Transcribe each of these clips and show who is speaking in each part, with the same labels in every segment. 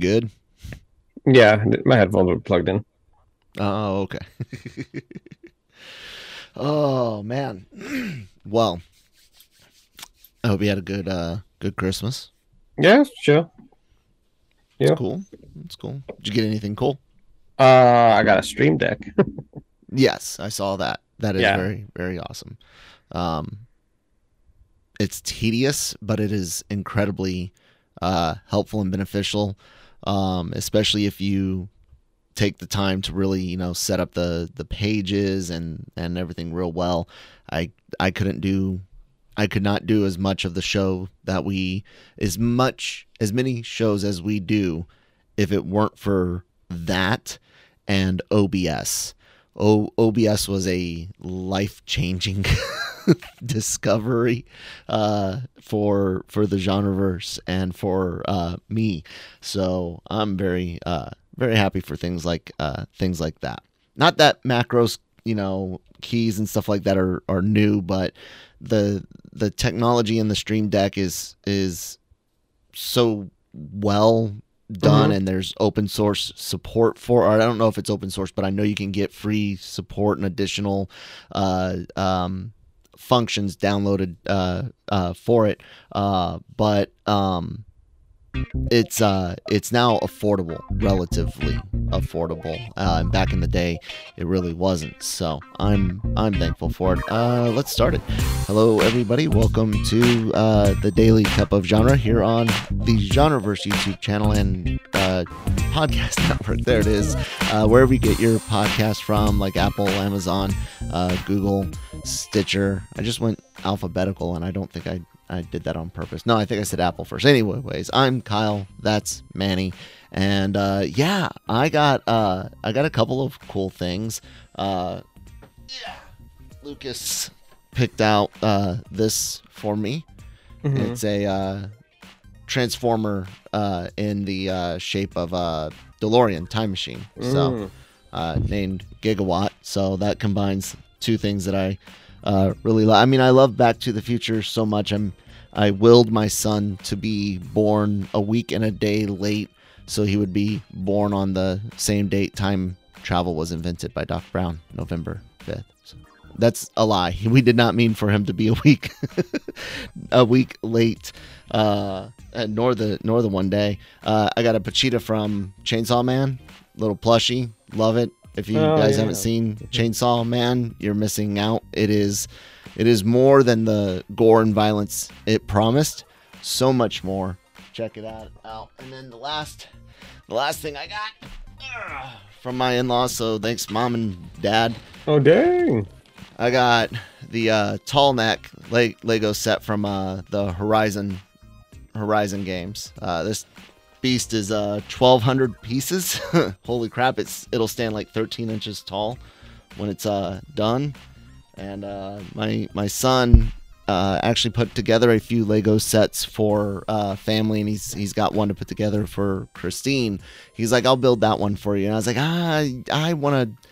Speaker 1: good?
Speaker 2: Yeah, my headphones were plugged in.
Speaker 1: Oh, okay. oh man. well, I hope you had a good uh good Christmas.
Speaker 2: Yeah, sure. Yeah.
Speaker 1: cool. It's cool. Did you get anything cool?
Speaker 2: Uh, I got a Stream Deck.
Speaker 1: Yes, I saw that. That is
Speaker 2: Yeah.
Speaker 1: very very awesome. Um it's tedious, but it is incredibly uh helpful and beneficial. Um especially if you take the time to really, you know, set up the the pages and and everything real well. I I couldn't do I could not do as much of the show that we as much as many shows as we do if it weren't for that and OBS. O- OBS was a life changing discovery uh, for for the genreverse and for uh, me. So I'm very uh, very happy for things like uh, things like that. Not that macros, you know, keys and stuff like that are, are new, but the the technology in the Stream Deck is is so well done
Speaker 2: Mhm.
Speaker 1: and there's open source support for or I don't know if it's open source but I know you can get free support and additional uh, um, functions downloaded uh, uh, for it. Uh, but um, it's uh it's now affordable relatively affordable. Uh, and back in the day it really wasn't. So i'm i'm thankful for it. Let's start it. Hello everybody. Welcome to the daily cup of genre here on the genreverse youtube channel. And uh podcast network there it is uh wherever you get your podcast from like apple amazon uh google stitcher i just went alphabetical and i don't think i I did that on purpose. No, I think I said Apple first. Anyways, I'm Kyle. That's Manny, and uh, yeah, I got uh, I got a couple of cool things. Uh, yeah, Lucas picked out uh, this for me.
Speaker 2: Mhm.
Speaker 1: It's a uh, transformer uh, in the uh, shape of a DeLorean time machine. So
Speaker 2: Mm.
Speaker 1: uh, named Gigawatt. So that combines two things that I uh, really love. I mean, I love Back to the Future so much. I'm I willed my son to be born a week and a day late, so he would be born on the same date time travel was invented by Doc Brown, November fifth. So that's a lie. We did not mean for him to be a week a week late. Uh, nor the nor the one day. Uh, I got a Pochita from Chainsaw Man, little plushie, love it. If you
Speaker 2: Oh,
Speaker 1: guys
Speaker 2: yeah.
Speaker 1: haven't seen Chainsaw Man, you're missing out. It is it is more than the gore and violence it promised. So much more. Check it out. out. And then the last the last thing I got ugh, from my in-laws. So thanks, mom and dad.
Speaker 2: Oh dang!
Speaker 1: I got the uh, tall neck Le- Lego set from uh, the Horizon Horizon games. Uh, this beast is uh, 1,200 pieces. Holy crap! It's it'll stand like 13 inches tall when it's uh, done. And uh, my my son uh, actually put together a few Lego sets for uh, family, and he's he's got one to put together for Christine. He's like, "I'll build that one for you," and I was like, "Ah, I, I want to."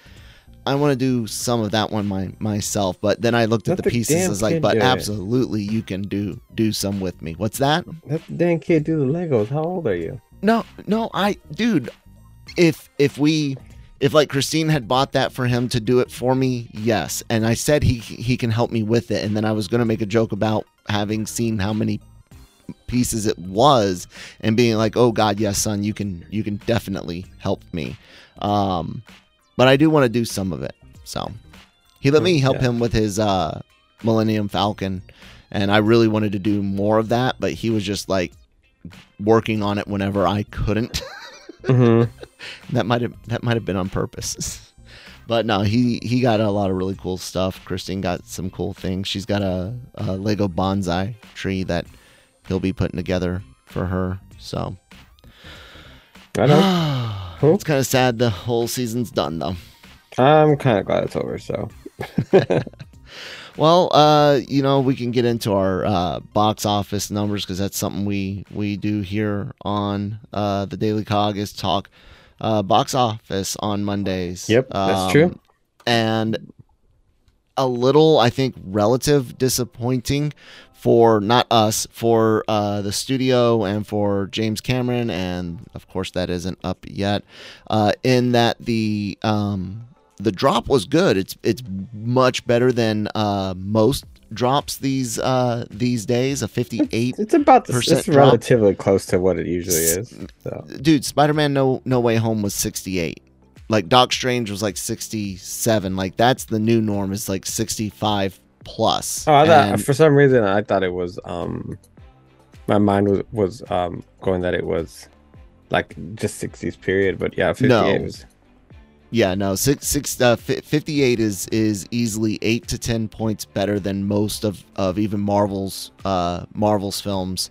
Speaker 1: I want to do some of that one my, myself, but then I looked at
Speaker 2: Let
Speaker 1: the pieces. I was like, but
Speaker 2: do it."
Speaker 1: absolutely, you can do do some with me. What's that?
Speaker 2: Let the dang kid do the Legos. How old are you?
Speaker 1: No, no, I, dude, if if we if like Christine had bought that for him to do it for me, yes, and I said he he can help me with it, and then I was gonna make a joke about having seen how many pieces it was and being like, oh God, yes, son, you can you can definitely help me. Um, but I do want to do some of it, so he let me help
Speaker 2: Yeah.
Speaker 1: him with his uh Millennium Falcon, and I really wanted to do more of that, but he was just like working on it whenever I couldn't.
Speaker 2: Mm-hmm.
Speaker 1: that might have that might have been on purpose. But no, he he got a lot of really cool stuff. Christine got some cool things. She's got a, a Lego bonsai tree that he'll be putting together for her. So
Speaker 2: I know. Cool.
Speaker 1: it's kind of sad the whole season's done though.
Speaker 2: I'm kind of glad it's over. So
Speaker 1: Well, uh, you know, we can get into our uh, box office numbers because that's something we we do here on uh, the Daily Cog is talk uh, box office on Mondays.
Speaker 2: Yep, that's true.
Speaker 1: And a little, I think, relative disappointing for not us, for uh, the studio and for James Cameron, and of course that isn't up yet. Uh, in that the um, the drop was good. It's it's much better than uh, most drops these uh, these days. A fifty eight.
Speaker 2: It's about the, it's
Speaker 1: drop.
Speaker 2: relatively close to what it usually is. So
Speaker 1: Dude, Spider Man No No Way Home was sixty eight. Like Doc Strange was like sixty seven. Like that's the new norm. Is like sixty five plus.
Speaker 2: Oh, I thought,
Speaker 1: And-
Speaker 2: for some reason I thought it was um my mind was was um going that it was like just 60s period, but yeah, 58
Speaker 1: No.
Speaker 2: was
Speaker 1: Yeah, no, six six uh, fi- fifty eight is is easily eight to ten points better than most of of even Marvel's uh Marvel's films,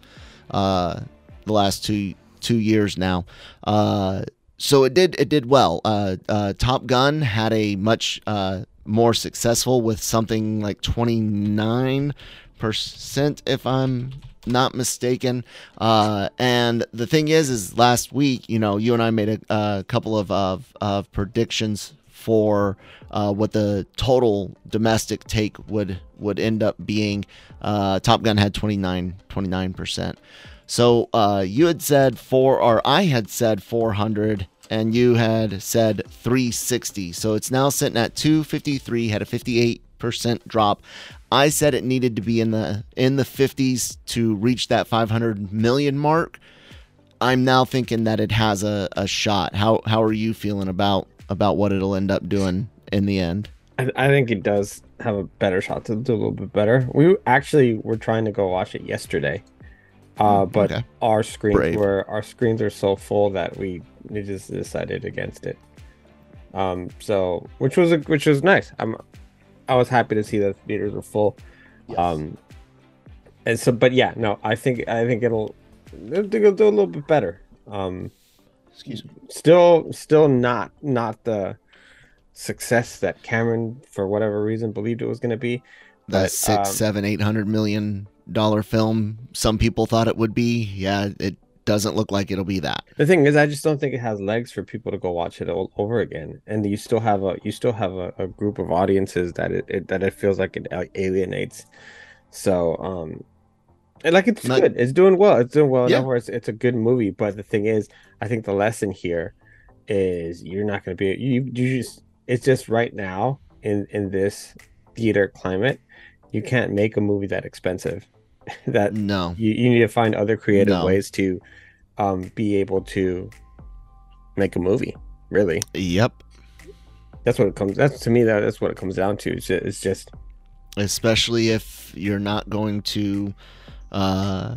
Speaker 1: uh, the last two two years now. Uh, so it did it did well. Uh, uh, Top Gun had a much uh more successful with something like twenty nine percent, if I'm not mistaken. Uh, and the thing is, is last week, you know, you and I made a, a couple of, of, of predictions for uh, what the total domestic take would would end up being. Uh, Top Gun had 29 29 percent. So uh, you had said four, or I had said 400, and you had said 360. So it's now sitting at 253. Had a 58 percent drop. I said it needed to be in the in the 50s to reach that 500 million mark. I'm now thinking that it has a, a shot. How how are you feeling about about what it'll end up doing in the end?
Speaker 2: I, I think it does have a better shot to do a little bit better. We actually were trying to go watch it yesterday. Uh, but
Speaker 1: Okay.
Speaker 2: our screens
Speaker 1: Brave.
Speaker 2: were our screens are so full that we, we just decided against it. Um, so which was a, which was nice. I'm I was happy to see that the theaters were full. Um, and so, but yeah, no, I think I think it'll it'll do, it'll do a little bit better. Um,
Speaker 1: Excuse me.
Speaker 2: still, still not not the success that Cameron, for whatever reason, believed it was going to be.
Speaker 1: That
Speaker 2: But,
Speaker 1: six,
Speaker 2: um,
Speaker 1: seven, eight hundred million dollar film. Some people thought it would be. Yeah, it doesn't look like it'll be that.
Speaker 2: The thing is, I just don't think it has legs for people to go watch it all over again. And you still have a you still have a, a group of audiences that it, it that it feels like it alienates. So, um, and like it's
Speaker 1: Not-
Speaker 2: good. It's doing well. It's doing well
Speaker 1: Yeah.
Speaker 2: enough where it's, it's a good movie. But the thing is, I think the lesson here is you're not going to be you you just it's just right now in in this theater climate, you can't make a movie that expensive. that
Speaker 1: No.
Speaker 2: you, you need to find other creative
Speaker 1: No.
Speaker 2: ways to um, be able to make a movie really
Speaker 1: Yep.
Speaker 2: that's what it comes that's to me that that's what it comes down to it's just, it's just
Speaker 1: especially if you're not going to uh,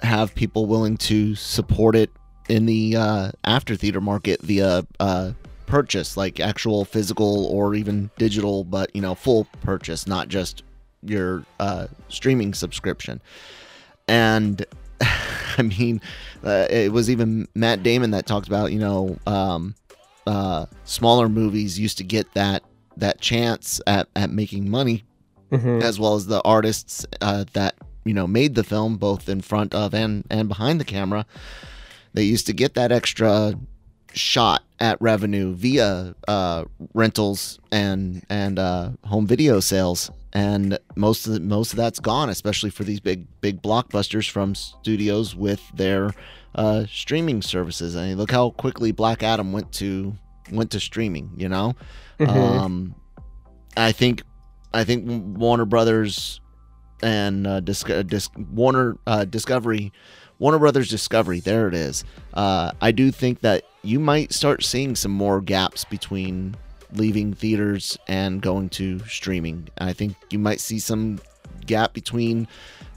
Speaker 1: have people willing to support it in the uh, after theater market via uh, purchase, like actual physical or even digital, but you know, full purchase, not just your uh, streaming subscription. And I mean, uh, it was even Matt Damon that talked about, you know, um, uh, smaller movies used to get that that chance at, at making money
Speaker 2: Mhm.
Speaker 1: as well as the artists uh, that you know made the film both in front of and and behind the camera they used to get that extra shot at revenue via uh, rentals and and uh, home video sales. And most of the, most of that's gone especially for these big big blockbusters from studios with their uh, streaming services. I mean look how quickly Black Adam went to went to streaming you know?
Speaker 2: Mhm.
Speaker 1: um, I think I think Warner Brothers and uh, Dis- uh, Dis- Warner uh, Discovery, Warner Brothers Discovery. There it is. Uh, I do think that you might start seeing some more gaps between leaving theaters and going to streaming. I think you might see some gap between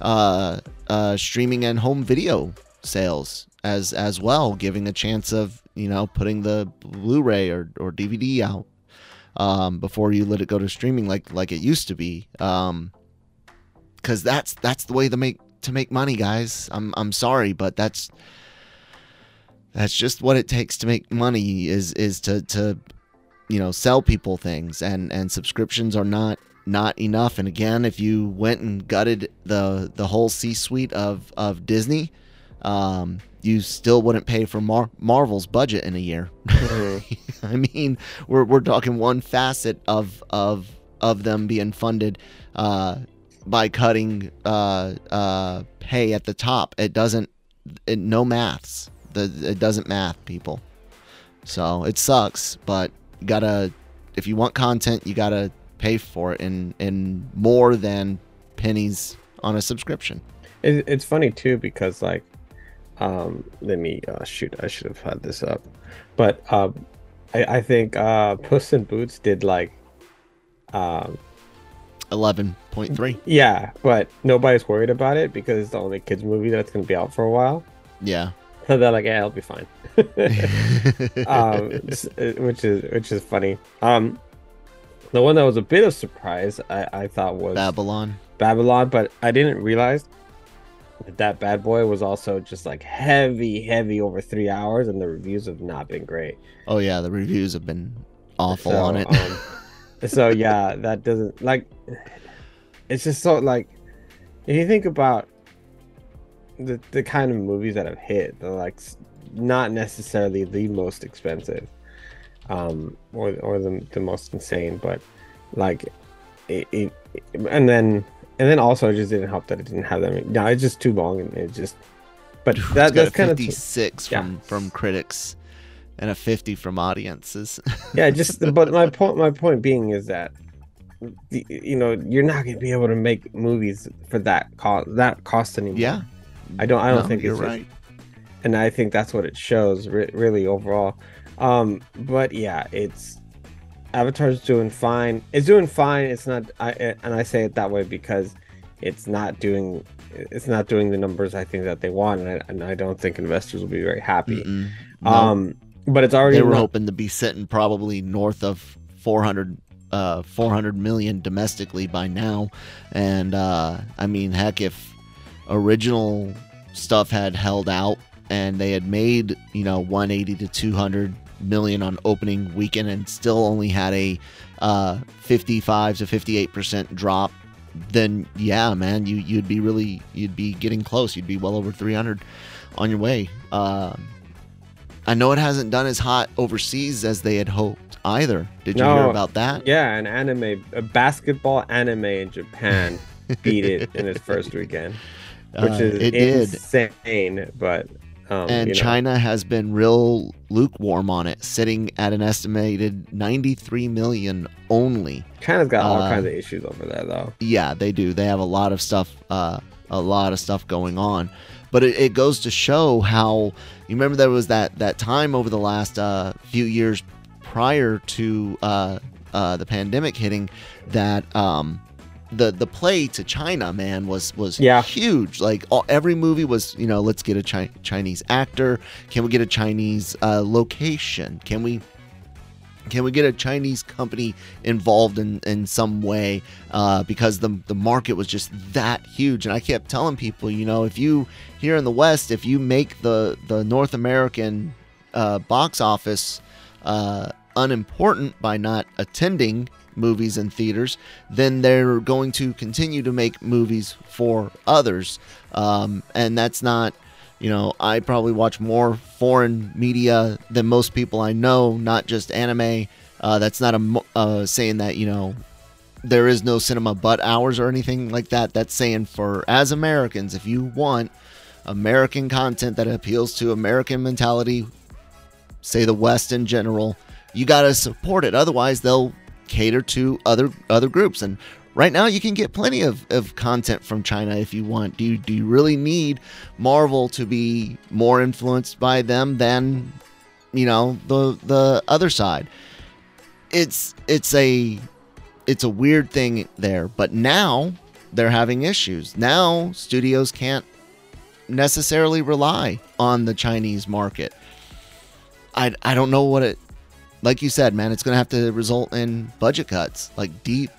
Speaker 1: uh, uh, streaming and home video sales as as well, giving a chance of you know putting the Blu-ray or, or DVD out um, before you let it go to streaming like like it used to be. Um, because that's that's the way to make to make money, guys. I'm I'm sorry, but that's that's just what it takes to make money is is to to you know sell people things and and subscriptions are not not enough and again if you went and gutted the the whole c-suite of of disney um you still wouldn't pay for Mar- marvel's budget in a year
Speaker 2: Mhm.
Speaker 1: I mean, we're, we're talking one facet of of of them being funded uh, by cutting uh, uh, pay at the top. It doesn't. It, no maths. The it doesn't math people. So it sucks, but you gotta. If you want content, you gotta pay for it in in more than pennies on a subscription.
Speaker 2: It, it's funny too because like, um, let me uh, shoot. I should have had this up, but um, I, I think uh, Puss in Boots did like, um,
Speaker 1: eleven point three.
Speaker 2: Yeah, but nobody's worried about it because it's the only kids movie that's gonna be out for a while.
Speaker 1: Yeah.
Speaker 2: So they're like, yeah, it'll be fine. um, which is which is funny. Um, the one that was a bit of surprise, I, I thought was
Speaker 1: Babylon.
Speaker 2: Babylon, but I didn't realize that that bad boy was also just like heavy, heavy over three hours, and the reviews have not been great.
Speaker 1: Oh yeah, the reviews have been awful
Speaker 2: So,
Speaker 1: on it.
Speaker 2: um, so yeah, that doesn't like. It's just so like, if you think about the the kind of movies that have hit, they're like not necessarily the most expensive, um, or or the the most insane, but like, it, it and then and then also it just didn't help that it didn't have them. No, it's just too long and it just. But that that's kind of
Speaker 1: 56
Speaker 2: yeah.
Speaker 1: from from critics and a 50 from audiences.
Speaker 2: yeah just but my point my point being is that you know you're not going to be able to make movies for that cost that cost anymore
Speaker 1: yeah.
Speaker 2: i don't i don't
Speaker 1: No,
Speaker 2: think
Speaker 1: you're
Speaker 2: it's just-
Speaker 1: right.
Speaker 2: and i think that's what it shows re- really overall um but yeah it's avatar's doing fine it's doing fine it's not i and i say it that way because it's not doing it's not doing the numbers i think that they want and i, and I don't think investors will be very happy.
Speaker 1: No,
Speaker 2: um but it's already
Speaker 1: they were
Speaker 2: not-
Speaker 1: hoping to be sitting probably north of 400 uh 400 million domestically by now. And uh i mean heck if original stuff had held out and they had made you know 180 to 200 million on opening weekend and still only had a uh 55 to 58 percent drop then yeah man you you'd be really you'd be getting close. You'd be well over 300 on your way. Um I know it hasn't done as hot overseas as they had hoped either. Did you hear about that?
Speaker 2: Yeah, an anime, a basketball anime in Japan beat it in its first weekend, which
Speaker 1: Uh,
Speaker 2: is
Speaker 1: it did.
Speaker 2: insane. But um,
Speaker 1: And
Speaker 2: you know,
Speaker 1: China has been real lukewarm on it, sitting at an estimated 93 million only.
Speaker 2: China's got all
Speaker 1: uh,
Speaker 2: kinds of issues over there, though.
Speaker 1: Yeah, they do. They have a lot of stuff, uh, a lot of stuff going on. But it, it goes to show how you remember there was that that time over the last uh, few years prior to uh, uh, the pandemic hitting that um, the the play to China man was was
Speaker 2: Yeah.
Speaker 1: huge. Like all, every movie was you know let's get a Chi- Chinese actor. Can we get a Chinese uh, location? Can we can we get a Chinese company involved in, in some way? Uh, because the, the market was just that huge. And I kept telling people, you know, if you here in the West, if you make the, the North American uh, box office uh, unimportant by not attending movies in theaters, then they're going to continue to make movies for others. Um, and that's not you know, I probably watch more foreign media than most people I know, not just anime. Uh, that's not a uh, saying that you know there is no cinema but ours or anything like that. That's saying for as Americans, if you want American content that appeals to American mentality, say the West in general, you got to support it. Otherwise, they'll cater to other other groups. And right now, you can get plenty of, of content from China if you want. Do you do you really need Marvel to be more influenced by them than you know the the other side? It's it's a it's a weird thing there. But now they're having issues. Now studios can't necessarily rely on the Chinese market. I, I don't know what it like you said, man, it's going to have to result in budget cuts, like deep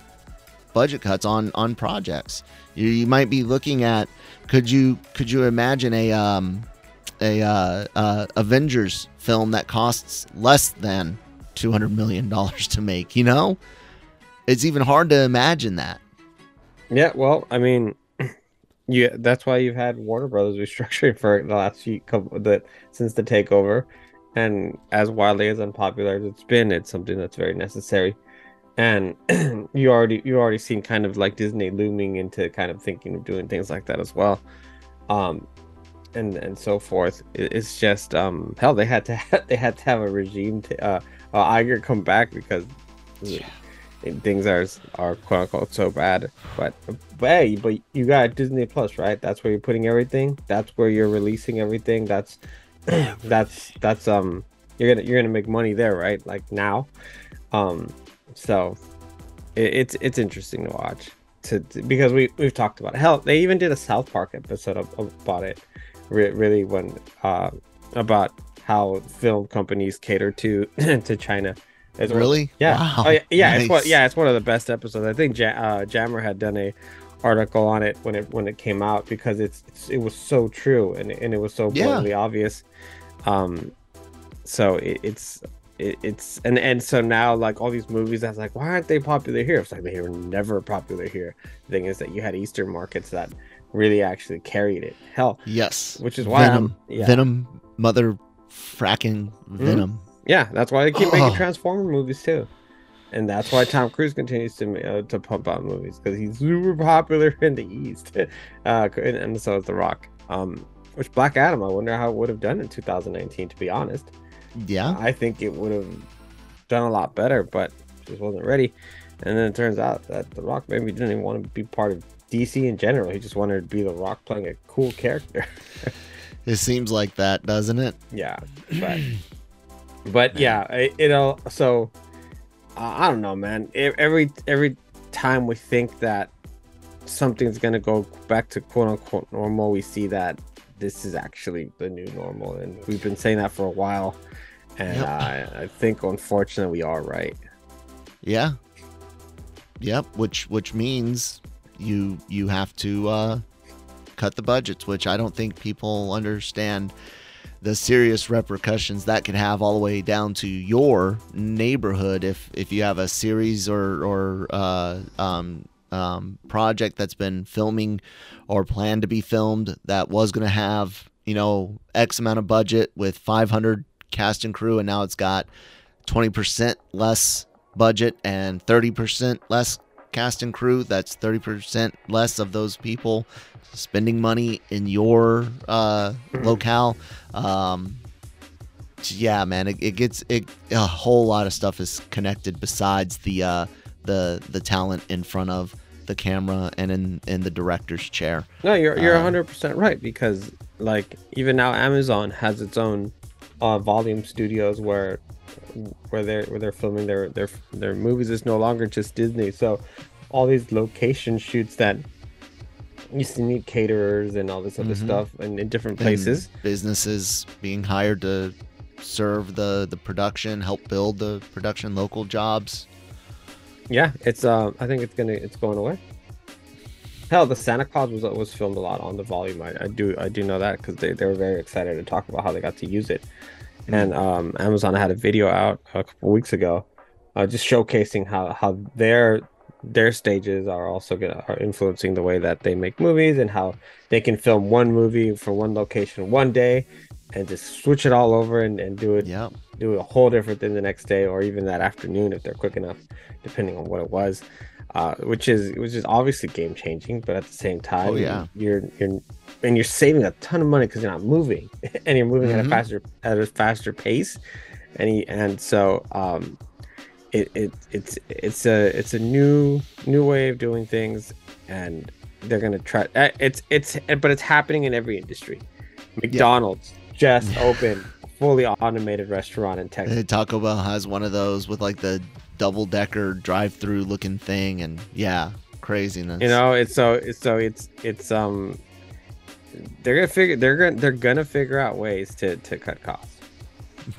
Speaker 1: budget cuts on on projects. You, you might be looking at could you could you imagine a um a uh, uh, Avengers film that costs less than 200 million dollars to make, you know? It's even hard to imagine that.
Speaker 2: Yeah, well, I mean, yeah, that's why you've had Warner Brothers restructuring for the last few couple the since the takeover, and as wildly as unpopular as it's been, it's something that's very necessary. And you already you already seen kind of like Disney looming into kind of thinking of doing things like that as well, um, and and so forth. It's just um hell they had to have, they had to have a regime to uh, uh Iger come back because yeah. things are are quote unquote so bad. But but hey, but you got Disney Plus right? That's where you're putting everything. That's where you're releasing everything. That's that's that's um you're gonna you're gonna make money there right like now um so it, it's it's interesting to watch to, to, because we we've talked about it. hell they even did a south park episode of, about it re- really when uh about how film companies cater to to china
Speaker 1: as really
Speaker 2: well. yeah wow. oh, yeah, yeah nice. it's what yeah it's one of the best episodes i think ja- uh, jammer had done a article on it when it when it came out because it's, it's it was so true and, and it was so blatantly yeah. obvious um so it, it's it, it's and and so now like all these movies that's like why aren't they popular here it's like they were never popular here the thing is that you had eastern markets that really actually carried it hell
Speaker 1: yes
Speaker 2: which is why
Speaker 1: venom yeah. venom mother fracking mm-hmm. venom mm-hmm.
Speaker 2: yeah that's why they keep making transformer movies too and that's why Tom Cruise continues to uh, to pump out movies because he's super popular in the East, uh, and, and, so is The Rock. Um, which Black Adam, I wonder how it would have done in 2019. To be honest,
Speaker 1: yeah,
Speaker 2: I think it would have done a lot better, but just wasn't ready. And then it turns out that The Rock maybe didn't even want to be part of DC in general. He just wanted to be The Rock playing a cool character.
Speaker 1: it seems like that, doesn't it?
Speaker 2: Yeah, but but yeah, you know, so uh, I don't know, man. Every every time we think that something's gonna go back to quote unquote normal, we see that this is actually the new normal, and we've been saying that for a while. And yep. uh, I think, unfortunately, we are right.
Speaker 1: Yeah. Yep. Which which means you you have to uh, cut the budgets, which I don't think people understand the serious repercussions that could have all the way down to your neighborhood if if you have a series or or uh, um, um, project that's been filming or planned to be filmed that was going to have you know X amount of budget with 500 cast and crew, and now it's got 20% less budget and 30% less cast and crew. That's 30% less of those people spending money in your uh, mm-hmm. locale. Um, yeah, man, it, it gets it. A whole lot of stuff is connected besides the uh, the the talent in front of the camera and in in the director's chair.
Speaker 2: No, you're you're 100 uh, percent right because like even now Amazon has its own uh, volume studios where where they're where they're filming their their their movies is no longer just Disney. So all these location shoots that used to need caterers and all this other mm-hmm. stuff and in different places.
Speaker 1: And businesses being hired to serve the the production, help build the production, local jobs.
Speaker 2: Yeah, it's uh, I think it's gonna it's going away. Hell, the Santa Claus was was filmed a lot on the volume. I, I do I do know that because they, they were very excited to talk about how they got to use it. Mm-hmm. And um, Amazon had a video out a couple weeks ago, uh, just showcasing how how their their stages are also gonna are influencing the way that they make movies and how they can film one movie for one location one day and just switch it all over and, and do it
Speaker 1: yeah
Speaker 2: do a whole different thing the next day or even that afternoon if they're quick enough depending on what it was uh, which is which is obviously game changing but at the same time
Speaker 1: oh, yeah.
Speaker 2: you're you're and you're saving a ton of money because you're not moving and you're moving mm-hmm. at a mm-hmm. faster at a faster pace and he, and so um it, it it's it's a it's a new new way of doing things and they're gonna try uh, it's it's but it's happening in every industry mcdonald's yeah. just opened fully automated restaurant in texas
Speaker 1: taco bell has one of those with like the double decker drive through looking thing and yeah craziness
Speaker 2: you know it's so it's so it's it's um they're gonna figure they're gonna they're gonna figure out ways to to cut costs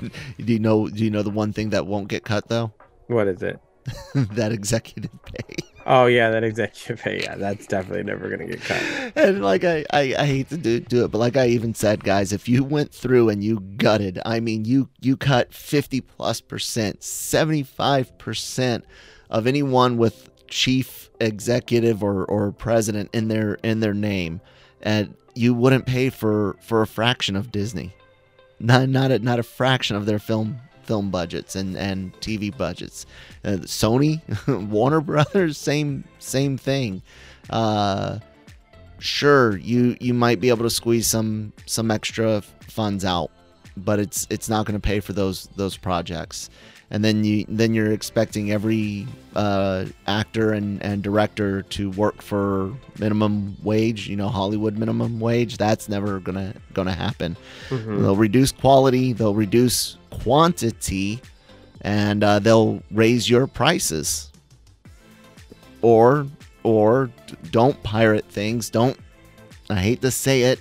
Speaker 1: do you know do you know the one thing that won't get cut though
Speaker 2: what is it?
Speaker 1: that executive pay.
Speaker 2: Oh yeah, that executive pay. Yeah, that's definitely never gonna get cut.
Speaker 1: And like I, I, I hate to do, do it, but like I even said, guys, if you went through and you gutted, I mean, you you cut fifty plus percent, seventy five percent of anyone with chief executive or, or president in their in their name, and you wouldn't pay for for a fraction of Disney, not not a, not a fraction of their film film budgets and and TV budgets. Uh, Sony, Warner Brothers, same same thing. Uh, sure, you you might be able to squeeze some some extra funds out, but it's it's not going to pay for those those projects. And then you then you're expecting every uh, actor and, and director to work for minimum wage, you know, Hollywood minimum wage. That's never gonna gonna happen.
Speaker 2: Mhm.
Speaker 1: They'll reduce quality, they'll reduce quantity, and uh, they'll raise your prices. Or or don't pirate things. Don't I hate to say it,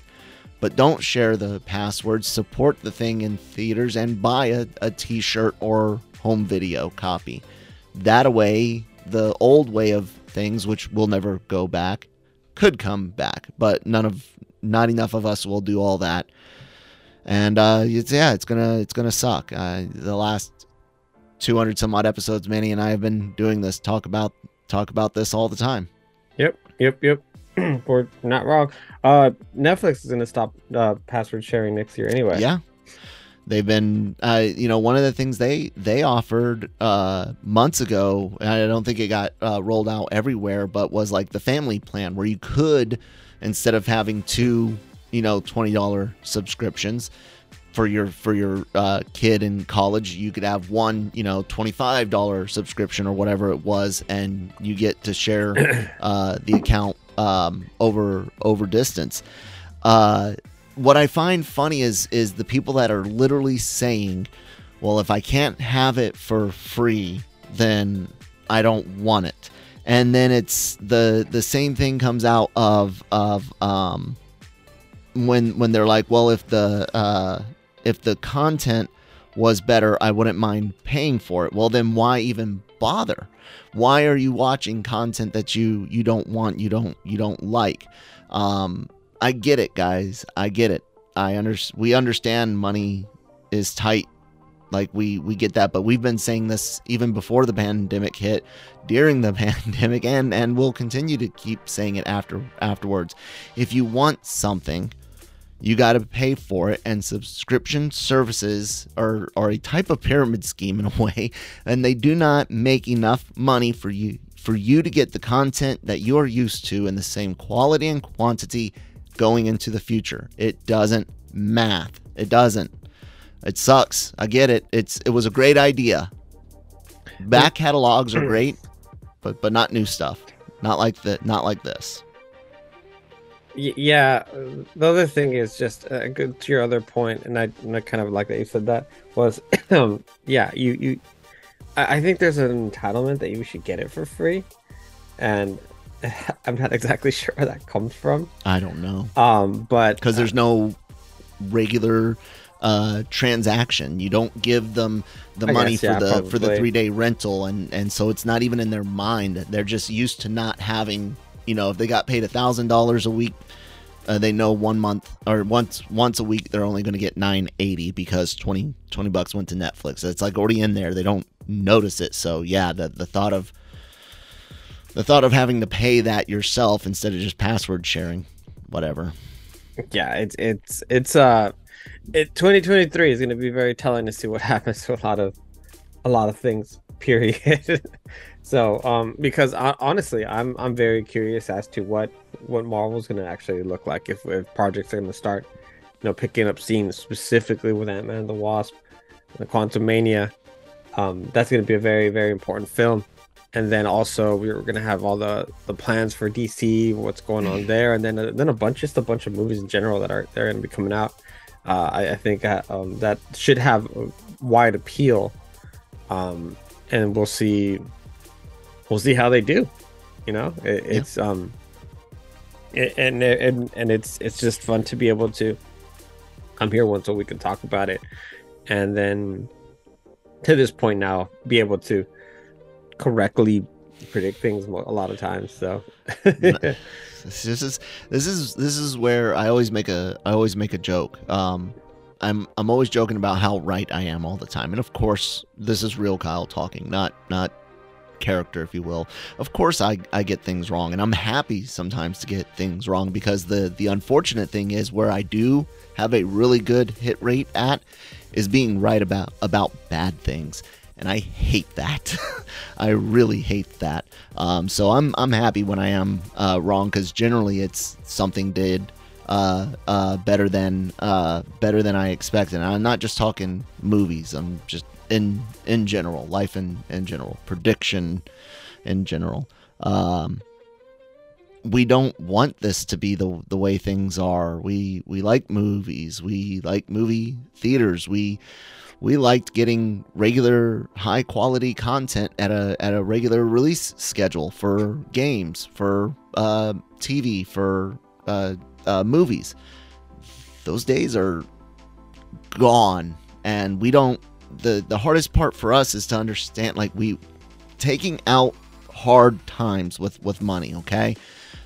Speaker 1: but don't share the passwords. Support the thing in theaters and buy a, a t-shirt or home video copy. That way, the old way of things, which will never go back, could come back. But none of not enough of us will do all that and uh, it's yeah, it's gonna it's gonna suck. Uh, the last 200 some odd episodes, Manny and I have been doing this. Talk about talk about this all the time.
Speaker 2: Yep, yep, yep. We're not wrong. Uh, Netflix is gonna stop uh, password sharing next year anyway.
Speaker 1: Yeah, they've been uh, you know one of the things they they offered uh, months ago. and I don't think it got uh, rolled out everywhere, but was like the family plan where you could instead of having two you know twenty dollar subscriptions for your for your uh, kid in college you could have one you know $25 subscription or whatever it was and you get to share uh, the account um, over over distance uh, what i find funny is is the people that are literally saying well if i can't have it for free then i don't want it and then it's the the same thing comes out of of um when when they're like, well, if the uh, if the content was better, I wouldn't mind paying for it. Well, then why even bother? Why are you watching content that you you don't want, you don't you don't like? Um, I get it, guys. I get it. I under we understand money is tight. Like we we get that, but we've been saying this even before the pandemic hit, during the pandemic, and and we'll continue to keep saying it after afterwards. If you want something, you got to pay for it and subscription services are, are a type of pyramid scheme in a way and they do not make enough money for you for you to get the content that you're used to in the same quality and quantity going into the future. It doesn't math. It doesn't. It sucks. I get it. It's it was a great idea. Back catalogs are great but but not new stuff. Not like the not like this.
Speaker 2: Yeah. The other thing is just uh, good to your other point, and I, and I kind of like that you said that was, um, yeah, you you. I, I think there's an entitlement that you should get it for free, and I'm not exactly sure where that comes from.
Speaker 1: i don't know.
Speaker 2: Um, but
Speaker 1: because there's no regular uh transaction. You don't give them the
Speaker 2: I
Speaker 1: money
Speaker 2: guess,
Speaker 1: for
Speaker 2: yeah,
Speaker 1: the for the three day rental and and so it's not even in their mind. They're just used to not having you know if they got paid a thousand dollars a week uh, they know one month or once once a week they're only going to get 980 because 20 20 bucks went to netflix. It's like already in there. They don't notice it. So yeah the, the thought of the thought of having to pay that yourself instead of just password sharing whatever.
Speaker 2: Yeah it's it's it's uh it 2023 is going to be very telling to see what happens to a lot of a lot of things period. So um because uh, honestly i'm i'm very curious as to what what marvel's going to actually look like if, if projects are going to start you know picking up scenes specifically with ant-man and the wasp the quantumania. Um that's going to be a very very important film and then also we were gonna have all the the plans for DC, what's going on there, and then then a bunch just a bunch of movies in general that are they're gonna be coming out. Uh, I, I think uh, um, that should have a wide appeal, um, and we'll see we'll see how they do. You know, it,
Speaker 1: Yeah.
Speaker 2: it's um, it, and and and it's it's just fun to be able to come here once a week and talk about it, and then to this point now be able to correctly predict things a lot of times. So
Speaker 1: This is this is this is where I always make a I always make a joke. Um, I'm I'm always joking about how right I am all the time, and of course this is real Kyle talking, not not character, if you will. Of course I I get things wrong, and I'm happy sometimes to get things wrong because the the unfortunate thing is where I do have a really good hit rate at is being right about about bad things and I hate that. I really hate that. Um, so I'm I'm happy when I am uh, wrong because generally it's something did uh, uh, better than uh, better than I expected. And I'm not just talking movies. I'm just in in general, life in in general, prediction in general. Um, we don't want this to be the the way things are. We we like movies. We like movie theaters. We we liked getting regular high quality content at a at a regular release schedule for games, for uh, TV, for uh, uh, movies. Those days are gone, and we don't. the The hardest part for us is to understand, like we taking out hard times with with money. Okay.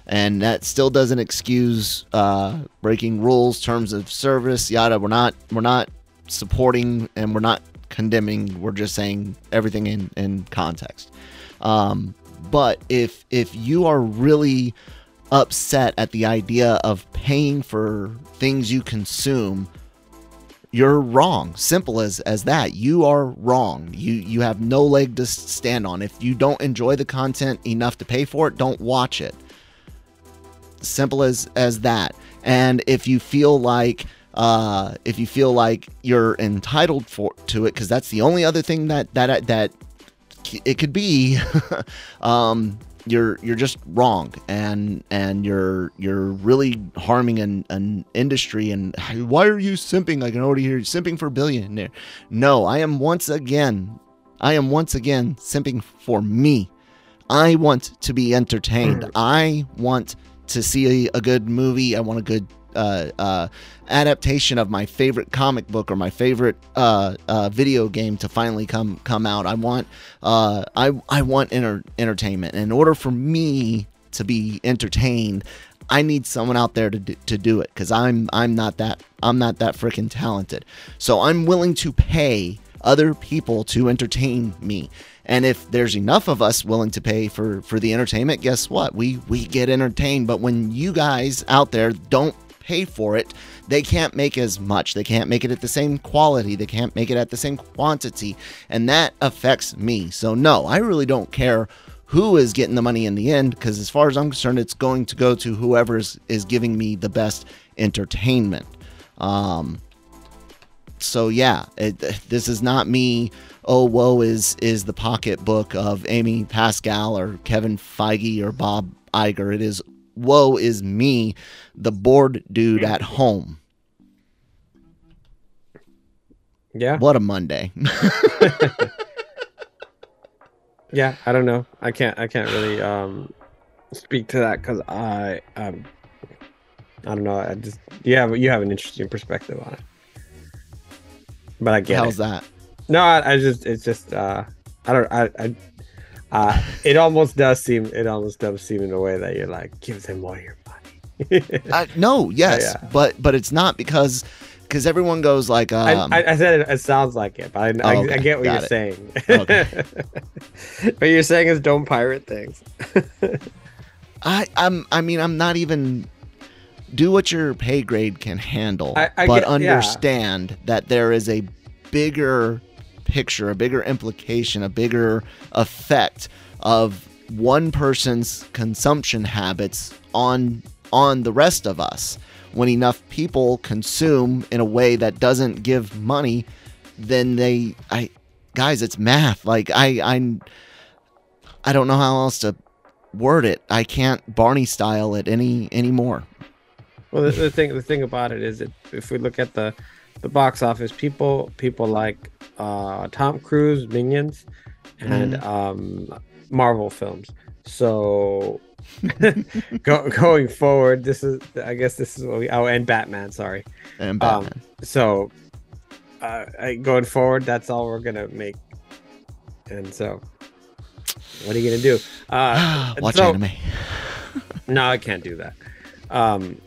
Speaker 1: And that still doesn't excuse uh, breaking rules, terms of service, yada. We're not we're not supporting and we're not condemning. We're just saying everything in in context. Um, but if if you are really upset at the idea of paying for things you consume, you're wrong. Simple as as that. You are wrong. You you have no leg to stand on. If you don't enjoy the content enough to pay for it, don't watch it. Simple as as that. And if you feel like uh, if you feel like you're entitled for to it, because that's the only other thing that that that it could be. um, you're you're just wrong, and and you're you're really harming an, an industry. And why are you simping? I can already hear you simping for billionaire. No, I am once again, I am once again simping for me. I want to be entertained. I want to see a, a good movie. I want a good uh, uh, adaptation of my favorite comic book or my favorite uh, uh, video game to finally come come out. I want uh, I I want enter- entertainment. And in order for me to be entertained, I need someone out there to do, to do it because I'm I'm not that I'm not that freaking talented. So I'm willing to pay other people to entertain me. And if there's enough of us willing to pay for for the entertainment, guess what? We we get entertained. But when you guys out there don't pay for it, they can't make as much. They can't make it at the same quality. They can't make it at the same quantity. And that affects me. So, no, I really don't care who is getting the money in the end because, as far as I'm concerned, it's going to go to whoever is, is giving me the best entertainment. Um, so yeah, it, this is not me. Oh, woe is is the pocketbook of Amy Pascal or Kevin Feige or Bob Iger. It is woe is me, the bored dude at home.
Speaker 2: Yeah.
Speaker 1: What a Monday.
Speaker 2: yeah, I don't know. I can't I can't really um speak to that cuz I um I don't know. I just you have you have an interesting perspective on it. But I get
Speaker 1: How's
Speaker 2: it.
Speaker 1: that?
Speaker 2: No, I, I just it's just uh I don't I I uh, it almost does seem it almost does seem in a way that you're like give them all your money
Speaker 1: uh, no yes
Speaker 2: Yeah.
Speaker 1: but but it's not because because everyone goes like um,
Speaker 2: I, I, I said it, it sounds like it but I, I,
Speaker 1: Oh, okay.
Speaker 2: I get what
Speaker 1: Got
Speaker 2: you're
Speaker 1: it.
Speaker 2: saying
Speaker 1: Okay.
Speaker 2: what you're saying is don't pirate things
Speaker 1: I I'm I mean I'm not even do what your pay grade can handle,
Speaker 2: I- I
Speaker 1: but
Speaker 2: get- yeah.
Speaker 1: understand that there is a bigger picture, a bigger implication, a bigger effect of one person's consumption habits on on the rest of us. When enough people consume in a way that doesn't give money, then they I guys, it's math. Like I I I don't know how else to word it. I can't Barney style it any anymore.
Speaker 2: well the, the thing the thing about it is that if we look at the the box office people people like uh tom cruise minions and
Speaker 1: Mm-hmm.
Speaker 2: um marvel films so go, going forward this is i guess this is what we oh and batman sorry
Speaker 1: And
Speaker 2: Um,
Speaker 1: Batman.
Speaker 2: so uh going forward that's all we're gonna make and so what are you gonna do uh
Speaker 1: Watch
Speaker 2: so-
Speaker 1: anime.
Speaker 2: no, I can't do that. Um,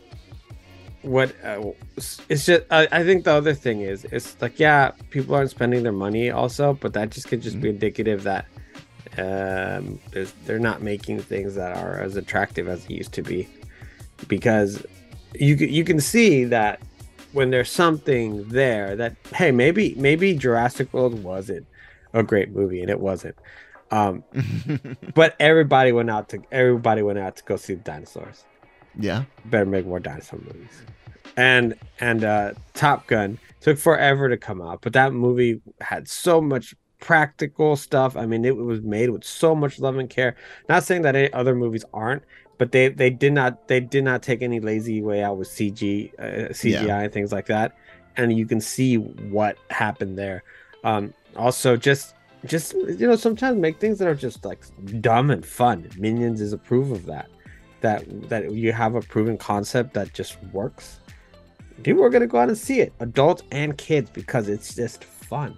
Speaker 2: what uh, it's just I, I think the other thing is it's like yeah, people aren't spending their money also, but that just could just be indicative that um, there's, they're not making things that are as attractive as it used to be, because you you can see that when there's something there that hey maybe maybe Jurassic World wasn't a great movie and it wasn't. Um, but everybody went out to everybody went out to go see the dinosaurs.
Speaker 1: Yeah.
Speaker 2: Better make more dinosaur movies. And and uh, Top Gun took forever to come out, but that movie had so much practical stuff. I mean, it was made with so much love and care. Not saying that any other movies aren't, but they they did not they did not take any lazy way out with CG uh, CGI
Speaker 1: Yeah.
Speaker 2: and things like that. And you can see what happened there. Um, also, just just you know, sometimes make things that are just like dumb and fun. Minions is a proof of that. That that you have a proven concept that just works. People are gonna go out and see it, adults and kids, because it's just fun.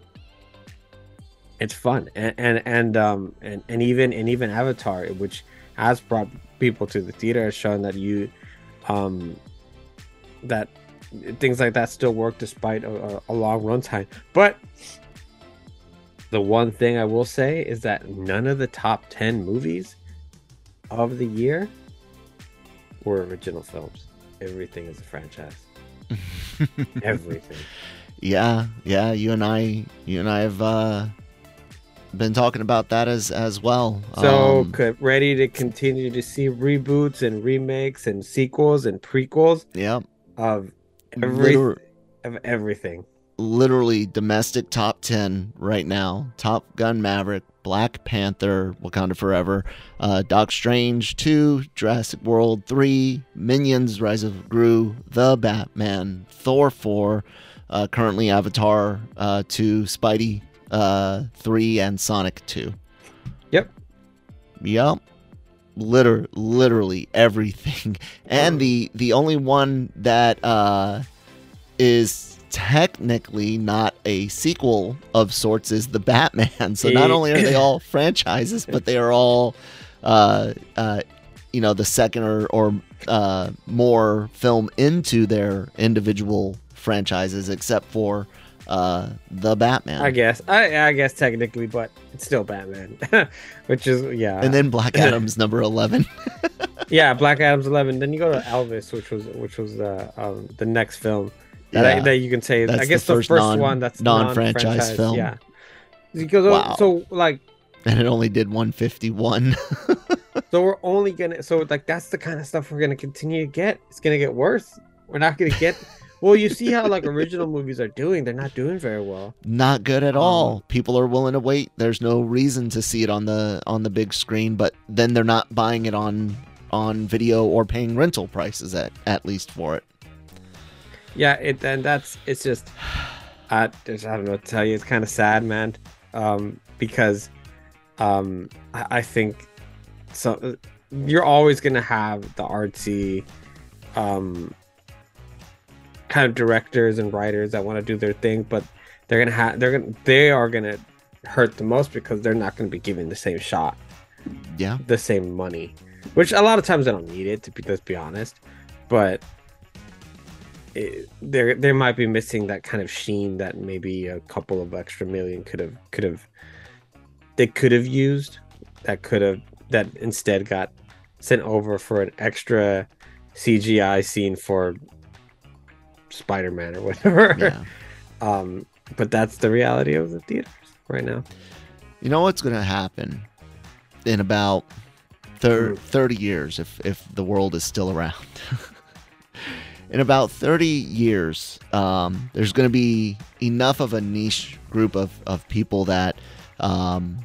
Speaker 2: It's fun, and and and um and, and even and even Avatar, which has brought people to the theater, has shown that you, um, that things like that still work despite a, a, long runtime. But the one thing I will say is that none of the top ten movies of the year were original films. Everything is a franchise. Everything.
Speaker 1: Yeah, yeah. You and I, you and I have uh, been talking about that as as well.
Speaker 2: So
Speaker 1: Um,
Speaker 2: ready to continue to see reboots and remakes and sequels and prequels
Speaker 1: yeah,
Speaker 2: of every
Speaker 1: liter-
Speaker 2: of everything.
Speaker 1: Literally domestic top ten right now: Top Gun, Maverick, Black Panther, Wakanda Forever, uh, Doc Strange two, Jurassic World three, Minions: Rise of Gru, The Batman, Thor four, uh, currently Avatar uh, two, Spidey uh, three, and Sonic two.
Speaker 2: Yep.
Speaker 1: Yep. Liter literally everything. And the the only one that uh is technically not a sequel of sorts is the Batman. So not only are they all franchises, but they are all uh uh you know the second or, or uh more film into their individual franchises except for uh the Batman.
Speaker 2: I guess. I I guess technically, but it's still Batman. Which is yeah.
Speaker 1: and then Black Adam's number 11.
Speaker 2: yeah, Black Adam's eleven. Then you go to Elvis, which was which was uh, um the next film that I, that you can say.
Speaker 1: That's
Speaker 2: I guess the
Speaker 1: first
Speaker 2: first,
Speaker 1: non-
Speaker 2: one that's
Speaker 1: non-franchise
Speaker 2: non-franchise,
Speaker 1: film.
Speaker 2: Yeah. Because
Speaker 1: Wow.
Speaker 2: so like
Speaker 1: and it only did 151.
Speaker 2: so we're only gonna so like that's the kind of stuff we're gonna continue to get. It's gonna get worse. We're not gonna get. well, you see how like original movies are doing. They're not doing very well.
Speaker 1: Not good at
Speaker 2: Um,
Speaker 1: all. People are willing to wait. There's no reason to see it on the on the big screen, but then they're not buying it on on video or paying rental prices at at least for it.
Speaker 2: Yeah, it and that's it's just I there's I don't know what to tell you. It's kind of sad, man. Um, because um I, I think so you're always gonna have the artsy um kind of directors and writers that want to do their thing, but they're gonna have they're gonna they are gonna hurt the most because they're not gonna be given the same shot
Speaker 1: Yeah.
Speaker 2: the same money, which a lot of times I don't need it to be let's be honest, but it, there they might be missing that kind of sheen that maybe a couple of extra million could have could have they could have used that could have that instead got sent over for an extra CGI scene for Spider-Man or whatever.
Speaker 1: Yeah.
Speaker 2: Um, but that's the reality of the theaters right now.
Speaker 1: You know what's going to happen in about thir- 30 years if if the world is still around. in about 30 years, um, there's going to be enough of a niche group of, of people that um,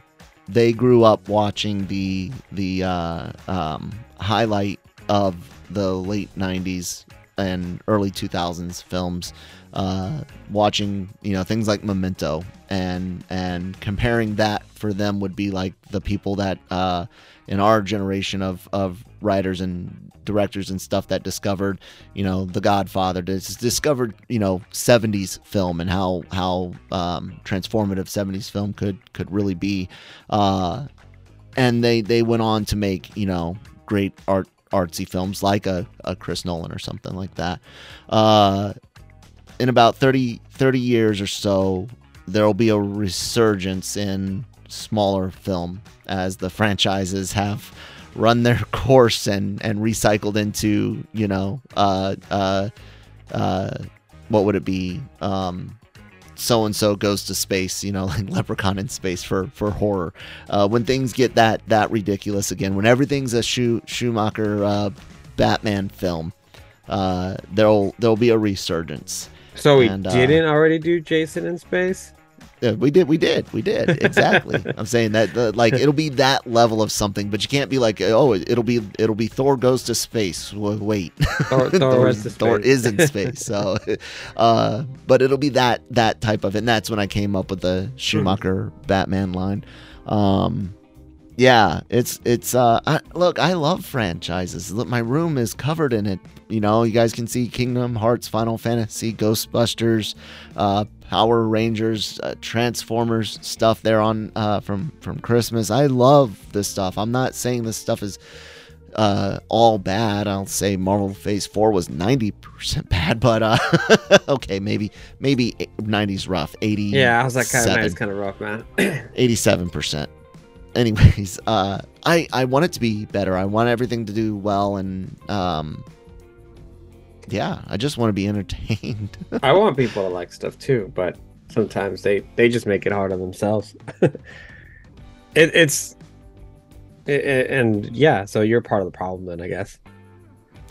Speaker 1: they grew up watching the the uh, um, highlight of the late 90s and early 2000s films uh, watching you know things like memento and and comparing that for them would be like the people that uh, in our generation of of writers and directors and stuff that discovered you know the godfather discovered you know 70s film and how how um, transformative 70s film could could really be. Uh, and they they went on to make you know great art artsy films like a, a chris nolan or something like that. Uh, in about 30 30 years or so there will be a resurgence in smaller film as the franchises have run their course and and recycled into you know uh uh uh what would it be? Um, so and so goes to space, you know, like Leprechaun in space for for horror. Uh, when things get that that ridiculous again, when everything's a Schu- Schumacher uh, Batman film, uh, there'll there'll be a resurgence.
Speaker 2: So we
Speaker 1: And, uh,
Speaker 2: didn't already do Jason in space.
Speaker 1: Yeah, we did, we did, we did. Exactly. I'm saying that, the, like, it'll be that level of something, but you can't be like, oh, it'll be, it'll be Thor goes to space. Well, wait,
Speaker 2: Thor, Thor,
Speaker 1: Thor is in space. So, uh, but it'll be that that type of, and that's when I came up with the Schumacher Batman line. Um, yeah, it's it's. Uh, I, look, I love franchises. Look, my room is covered in it. You know, you guys can see Kingdom Hearts, Final Fantasy, Ghostbusters, uh, Power Rangers, uh, Transformers stuff there on uh, from from Christmas. I love this stuff. I'm not saying this stuff is uh, all bad. I'll say Marvel Phase Four was 90% bad, but uh, okay, maybe maybe 90s rough. 80.
Speaker 2: Yeah, I was like, kind of nice, kind of rough, man.
Speaker 1: 87%. Anyways, uh, I I want it to be better. I want everything to do well, and um, yeah, I just want to be entertained.
Speaker 2: I want people to like stuff too, but sometimes they they just make it hard on themselves. it, it's it, it- and yeah, so you're part of the problem then, I guess.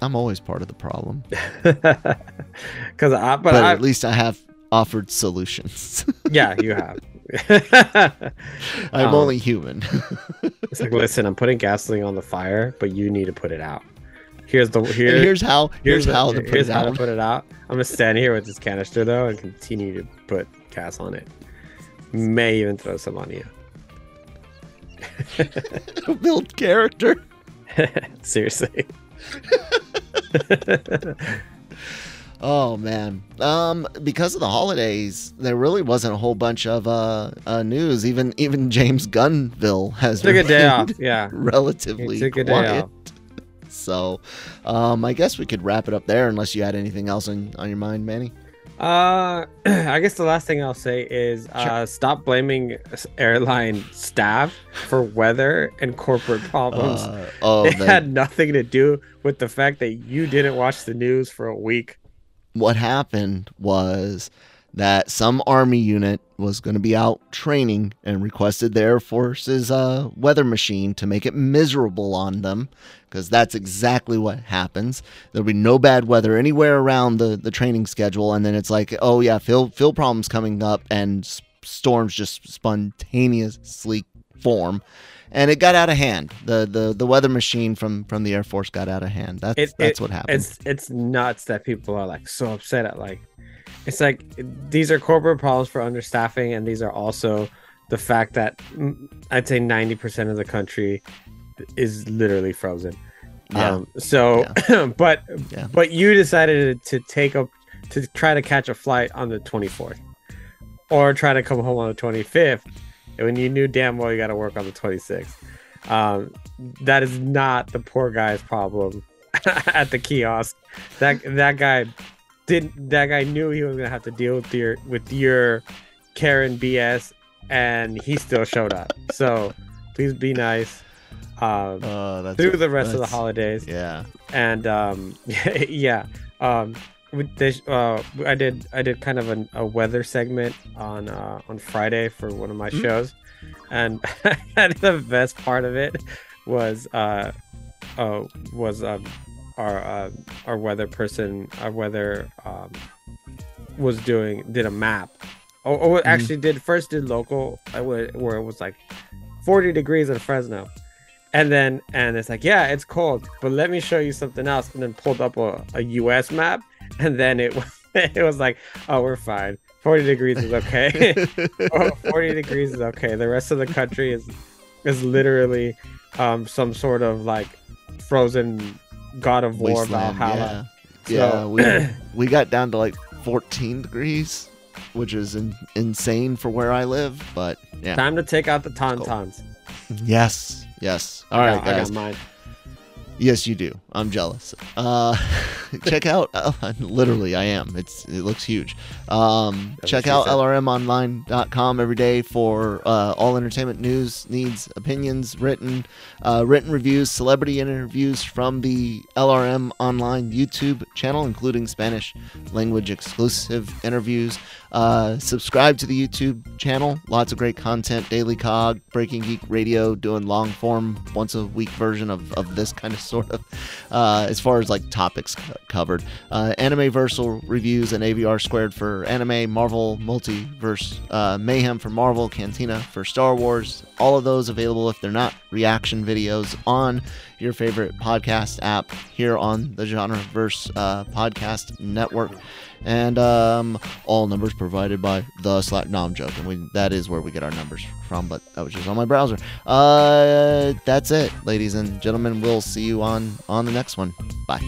Speaker 1: I'm always part of the problem,
Speaker 2: Because I, but,
Speaker 1: but,
Speaker 2: I,
Speaker 1: at least I have offered solutions.
Speaker 2: yeah, you have.
Speaker 1: I'm
Speaker 2: Um,
Speaker 1: only human.
Speaker 2: It's like, listen, I'm putting gasoline on the fire, but you need to put it out. Here's the
Speaker 1: And
Speaker 2: here,
Speaker 1: here's how. Here's,
Speaker 2: the-
Speaker 1: how to put
Speaker 2: here's
Speaker 1: it
Speaker 2: how
Speaker 1: out.
Speaker 2: to put it out. I'm gonna stand here with this canister though and continue to put gas on it. May even throw some on you.
Speaker 1: Build character.
Speaker 2: Seriously.
Speaker 1: Oh man. Um, because of the holidays, there really wasn't a whole bunch of uh, uh news. Even even James Gunville has
Speaker 2: Took a day off. Yeah.
Speaker 1: relatively
Speaker 2: Took a day
Speaker 1: quiet. So, um, I guess we could wrap it up there, unless you had anything else on, on your mind, Manny.
Speaker 2: Uh, I guess the last thing I'll say is uh, stop blaming airline staff for weather and corporate problems.
Speaker 1: Uh, oh,
Speaker 2: it
Speaker 1: the-
Speaker 2: had nothing to do with the fact that you didn't watch the news for a week.
Speaker 1: What happened was that some army unit was going to be out training and requested the Air Force's uh, weather machine to make it miserable on them because that's exactly what happens. There'll be no bad weather anywhere around the, the training schedule, and then it's like, oh yeah, fill fill problems coming up, and s- storms just spontaneously form. And it got out of hand. The, the the weather machine from, from the Air Force got out of hand. That's
Speaker 2: It-
Speaker 1: that's
Speaker 2: it-
Speaker 1: what happened.
Speaker 2: It's it's nuts that people are like so upset at like it's like these are corporate problems for understaffing and these are also the fact that mm, I'd say 90% of the country is literally frozen.
Speaker 1: Yeah.
Speaker 2: Um, so but
Speaker 1: Yeah.
Speaker 2: but you decided to take up to try to catch a flight on the 24th or try to come home on the 25th when you knew damn well you got to work on the 26th. Um, that is not the poor guy's problem at the kiosk. That that guy didn't. That guy knew he was gonna have to deal with your with your Karen BS, and he still showed up. So please be nice um,
Speaker 1: Uh, that's
Speaker 2: through the rest of the holidays
Speaker 1: Yeah.
Speaker 2: and um yeah um this uh i did i did kind of an, a weather segment on uh on friday for one of my
Speaker 1: Mhm.
Speaker 2: shows. And the best part of it was uh uh was um our uh, our weather person our weather um was doing did a map. Oh, oh it actually did first did local uh, where where it was like 40 degrees in fresno. And then and it's like yeah it's cold but let me show you something else and then pulled up a, a us map and then it was it was like oh we're fine 40 degrees is okay oh, 40 degrees is okay the rest of the country is is literally um some sort of like frozen god of war
Speaker 1: Wasteland,
Speaker 2: valhalla
Speaker 1: Yeah,
Speaker 2: So-
Speaker 1: yeah we we got down to like 14 degrees, which is in, insane for where I live. But yeah,
Speaker 2: time to take out the
Speaker 1: cool.
Speaker 2: tauntauns
Speaker 1: yes, yes. All right,
Speaker 2: I
Speaker 1: right,
Speaker 2: got- I got
Speaker 1: guys.
Speaker 2: mine.
Speaker 1: Yes, you do. I'm jealous. Uh, check out. Uh, literally, I am. It's it looks huge. Um, check out lrmonline.com every day for uh, all entertainment news, needs, opinions, written, uh, written reviews, celebrity interviews from the LRM Online YouTube channel, including Spanish language exclusive interviews. Uh, subscribe to the YouTube channel. Lots of great content. Daily Cog, Breaking Geek Radio, doing long form, once a week version of, of this kind of sort of, uh, as far as like topics co- covered. Uh, anime Versal reviews and AVR squared for anime, Marvel Multiverse, uh, Mayhem for Marvel, Cantina for Star Wars. All of those available if they're not reaction videos on your favorite podcast app here on the Genreverse uh, podcast network. And um, all numbers provided by the Slack. No, I'm joking. We, that is where we get our numbers from, but that was just on my browser. Uh, that's it, ladies and gentlemen. We'll see you on on the next one. Bye.